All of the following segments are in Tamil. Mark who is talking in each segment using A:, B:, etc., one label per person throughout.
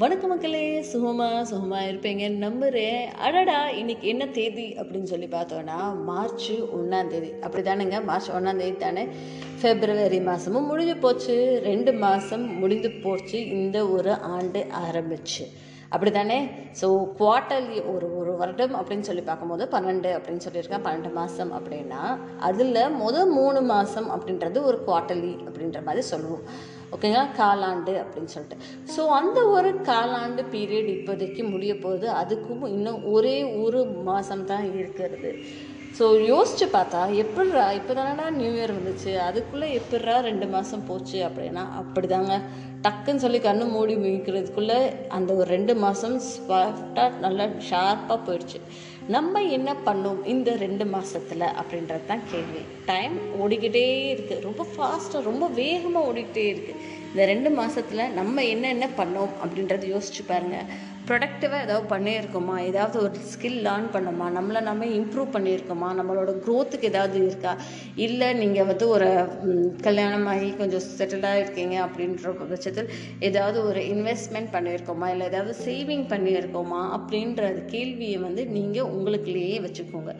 A: வணக்க மக்களே சுகமாக சுகமாக இருப்பீங்க நம்புகிறேன் அடடா இன்னைக்கு என்ன தேதி அப்படின்னு சொல்லி பார்த்தோன்னா மார்ச் ஒன்றாந்தேதி அப்படி தானேங்க மார்ச் ஒன்றாந்தேதி தானே? ஃபெப்ரவரி மாதமும் முடிஞ்சு போச்சு. ரெண்டு மாதம் முடிந்து போச்சு. இந்த ஒரு ஆண்டு ஆரம்பிச்சு. அப்படி தானே ஸோ குவார்ட்டர்லி ஒரு ஒரு வருடம் அப்படின்னு சொல்லி பார்க்கும்போது பன்னெண்டு அப்படின்னு சொல்லியிருக்கேன் பன்னெண்டு மாதம் அப்படின்னா அதில் முதல் மூணு மாதம் அப்படின்றது ஒரு குவார்ட்டர்லி அப்படின்ற மாதிரி சொல்லுவோம். ஓகேங்களா காலாண்டு அப்படின்னு சொல்லிட்டு. ஸோ அந்த ஒரு காலாண்டு பீரியட் இப்போதைக்கு முடிய போகுது. அதுக்கும் இன்னும் ஒரே ஒரு மாதம் தான் இருக்கிறது. ஸோ யோசிச்சு பார்த்தா எப்படிரா இப்போ தானடா நியூ இயர் வந்துச்சு? அதுக்குள்ளே எப்படிரா ரெண்டு மாதம் போச்சு அப்படின்னா அப்படிதாங்க. டக்குன்னு சொல்லி கண்ணு மூடி முழிக்கிறதுக்குள்ளே அந்த ஒரு ரெண்டு மாதம் ஸ்வாஃப்டாக நல்லா ஷார்ப்பாக போயிடுச்சு. நம்ம என்ன பண்ணோம் இந்த ரெண்டு மாதத்தில் அப்படின்றது தான் கேள்வி. டைம் ஓடிக்கிட்டே இருக்குது ரொம்ப ஃபாஸ்ட்டாக ரொம்ப வேகமாக ஓடிக்கிட்டே இருக்குது இந்த ரெண்டு மாதத்தில் நம்ம என்னென்ன பண்ணோம் அப்படின்றத யோசிச்சு பாருங்கள் ப்ரொடக்டிவாக ஏதாவது பண்ணியிருக்கோமா? ஏதாவது ஒரு ஸ்கில் லேர்ன் பண்ணோமா? நம்மளை நம்ம இம்ப்ரூவ் பண்ணியிருக்கோமா? நம்மளோட க்ரோத்துக்கு ஏதாவது இருக்கா? இல்லை நீங்கள் வந்து ஒரு கல்யாணம் ஆகி கொஞ்சம் செட்டிலாக இருக்கீங்க அப்படின்ற பட்சத்தில் ஏதாவது ஒரு இன்வெஸ்ட்மெண்ட் பண்ணியிருக்கோமா? இல்லை ஏதாவது சேவிங் பண்ணியிருக்கோமா? அப்படின்ற கேள்வியை வந்து நீங்கள் உங்களுக்குள்ளேயே வச்சுக்கோங்க.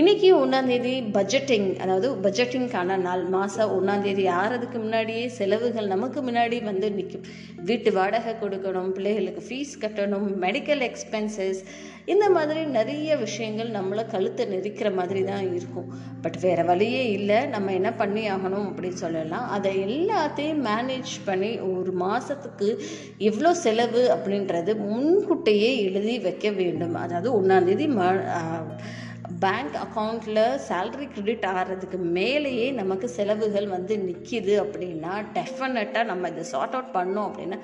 A: இன்றைக்கி ஒன்றாந்தேதி பட்ஜெட்டிங் அதாவது பட்ஜெட்டிங்கான நாள் மாதம் ஒன்றாந்தேதி ஆறதுக்கு முன்னாடியே செலவுகள் நமக்கு முன்னாடி வந்து நிற்கும் வீட்டு வாடகை கொடுக்கணும் பிள்ளைகளுக்கு ஃபீஸ் கட்டணும் மெடிக்கல் எக்ஸ்பென்சஸ் இந்த மாதிரி நிறைய விஷயங்கள் நம்மளை கழுத்தை நெரிக்கிற மாதிரி தான் இருக்கும். பட் வேறு வழியே இல்லை. நம்ம என்ன பண்ணி ஆகணும் அப்படின்னு சொல்லலாம். அதை எல்லாத்தையும் மேனேஜ் பண்ணி ஒரு மாதத்துக்கு எவ்வளோ செலவு அப்படின்றது முன்கூட்டியே எழுதி வைக்க வேண்டும். அதாவது ஒன்றாந்தேதி ம பேங்க் அக்கௌண்ட்டில் சேல்ரி கிரெடிட் ஆகிறதுக்கு மேலேயே நமக்கு செலவுகள் வந்து நிற்கிது அப்படின்னா டெஃபினட்டாக நம்ம இதை சார்ட் அவுட் பண்ணோம் அப்படின்னா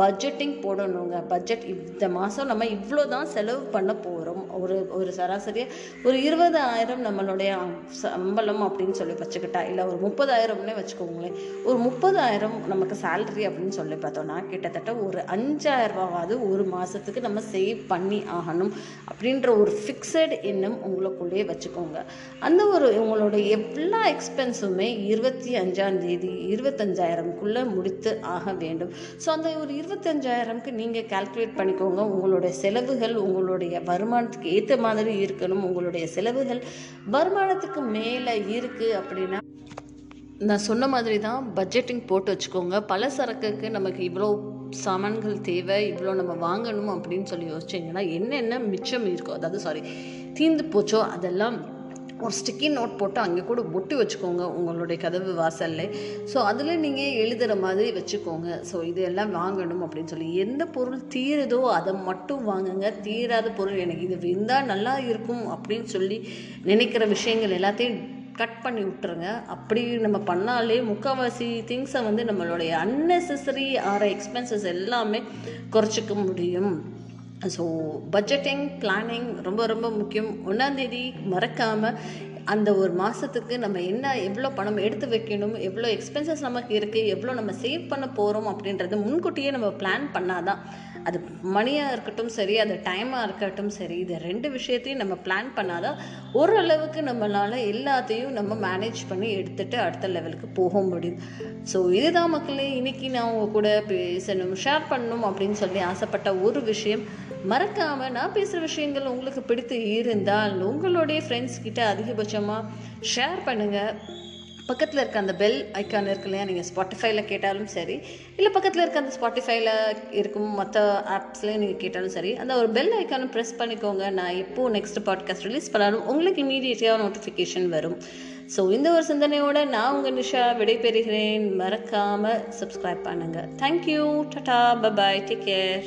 A: பட்ஜெட்டிங் போடணுங்க. பட்ஜெட் இந்த மாதம் நம்ம இவ்வளோ தான் செலவு பண்ண போகிறோம் ஒரு ஒரு சராசரியாக ஒரு இருபதாயிரம் நம்மளுடைய சம்பளம் அப்படின்னு சொல்லி வச்சுக்கிட்டா இல்லை ஒரு முப்பதாயிரம்னே வச்சுக்கோங்களேன். ஒரு முப்பதாயிரம் நமக்கு சேல்ரி அப்படின்னு சொல்லி பார்த்தோம்னா கிட்டத்தட்ட ஒரு அஞ்சாயிரரூபாவது ஒரு மாதத்துக்கு நம்ம சேவ் பண்ணி ஆகணும். அப்படின்ற ஒரு ஃபிக்ஸட் எண்ணம் உங்களுக்கு உங்களுக்குள்ளேயே வச்சுக்கோங்க. அந்த ஒரு உங்களோட எல்லா எக்ஸ்பென்ஸுமே இருபத்தி அஞ்சாம் தேதி இருபத்தஞ்சாயிரம்குள்ளே முடித்து ஆக வேண்டும். ஸோ அந்த ஒரு இருபத்தஞ்சாயிரம்க்கு நீங்கள் கால்குலேட் பண்ணிக்கோங்க. உங்களுடைய செலவுகள் உங்களுடைய வருமானத்துக்கு ஏற்ற மாதிரி இருக்கணும். உங்களுடைய செலவுகள் வருமானத்துக்கு மேலே இருக்குது அப்படின்னா நான் சொன்ன மாதிரி தான் பட்ஜெட்டிங் போட்டு வச்சுக்கோங்க. பல சரக்குக்கு நமக்கு இவ்வளோ சாமான்கள் தேவை இவ்வளோ நம்ம வாங்கணும் அப்படின்னு சொல்லி யோசிச்சிங்கன்னா என்னென்ன மிச்சம் இருக்கோ அதாவது சாரி தீர்ந்து போச்சோ அதெல்லாம் ஒரு ஸ்டிக்கி நோட் போட்டு அங்கே கூட ஒட்டி வச்சுக்கோங்க உங்களுடைய கதவு வாசலில். ஸோ அதில் நீங்கள் எழுதுகிற மாதிரி வச்சுக்கோங்க. ஸோ இது எல்லாம் வாங்கணும் அப்படின்னு சொல்லி. எந்த பொருள் தீருதோ அதை மட்டும் வாங்குங்க. தீராத பொருள் எனக்கு இது இருந்தால் நல்லா இருக்கும் அப்படின்னு சொல்லி நினைக்கிற விஷயங்கள் எல்லாத்தையும் கட் பண்ணி விட்டுருங்க. அப்படி நம்ம பண்ணாலே முக்கால்வாசி திங்ஸை வந்து நம்மளுடைய அன்னெசரி ஆகிற எக்ஸ்பென்சஸ் எல்லாமே குறைச்சிக்க முடியும். ஸோ பட்ஜெட்டிங் பிளானிங் ரொம்ப ரொம்ப முக்கியம். ஒன்றாந்தேதி மறக்காமல் அந்த ஒரு மாதத்துக்கு நம்ம என்ன எவ்வளோ பணம் எடுத்து வைக்கணும் எவ்வளோ எக்ஸ்பென்சஸ் நமக்கு இருக்குது எவ்வளோ நம்ம சேவ் பண்ண போகிறோம் அப்படின்றது முன்கூட்டியே நம்ம பிளான் பண்ணாதான். அது மணியாக இருக்கட்டும் சரி அது டைமாக இருக்கட்டும் சரி இது ரெண்டு விஷயத்தையும் நம்ம பிளான் பண்ணாதான் ஓரளவுக்கு நம்மளால் எல்லாத்தையும் நம்ம மேனேஜ் பண்ணி எடுத்துகிட்டு அடுத்த லெவலுக்கு போக முடியும். ஸோ இதுதான் மக்களே இன்னைக்கு நான் உங்கள் கூட பேசணும் ஷேர் பண்ணணும் அப்படின்னு சொல்லி ஆசைப்பட்ட ஒரு விஷயம். மறக்காமல் நான் பேசுகிற விஷயங்கள் உங்களுக்கு பிடித்து இருந்தால் உங்களுடைய ஃப்ரெண்ட்ஸ் கிட்ட அதிகபட்சமாக ஷேர் பண்ணுங்கள் பக்கத்தில் இருக்க அந்த பெல் ஐக்கான் இருக்கு இல்லையா? நீங்கள் ஸ்பாட்டிஃபைல கேட்டாலும் சரி இல்லை பக்கத்தில் இருக்க அந்த ஸ்பாட்டிஃபைல இருக்கும் மற்ற ஆப்ஸ்லேயும் நீங்கள் கேட்டாலும் சரி அந்த ஒரு பெல் ஐக்கானும் ப்ரெஸ் பண்ணிக்கோங்க. நான் எப்போது நெக்ஸ்ட் பாட்காஸ்ட் ரிலீஸ் பண்ணாலும் உங்களுக்கு இமீடியட்டாக நோட்டிஃபிகேஷன் வரும். ஸோ இந்த ஒரு சிந்தனையோடு நான் உங்கள் நிஷா விடைபெறுகிறேன். மறக்காமல் சப்ஸ்கிரைப் பண்ணுங்கள் thank you tata bye bye take care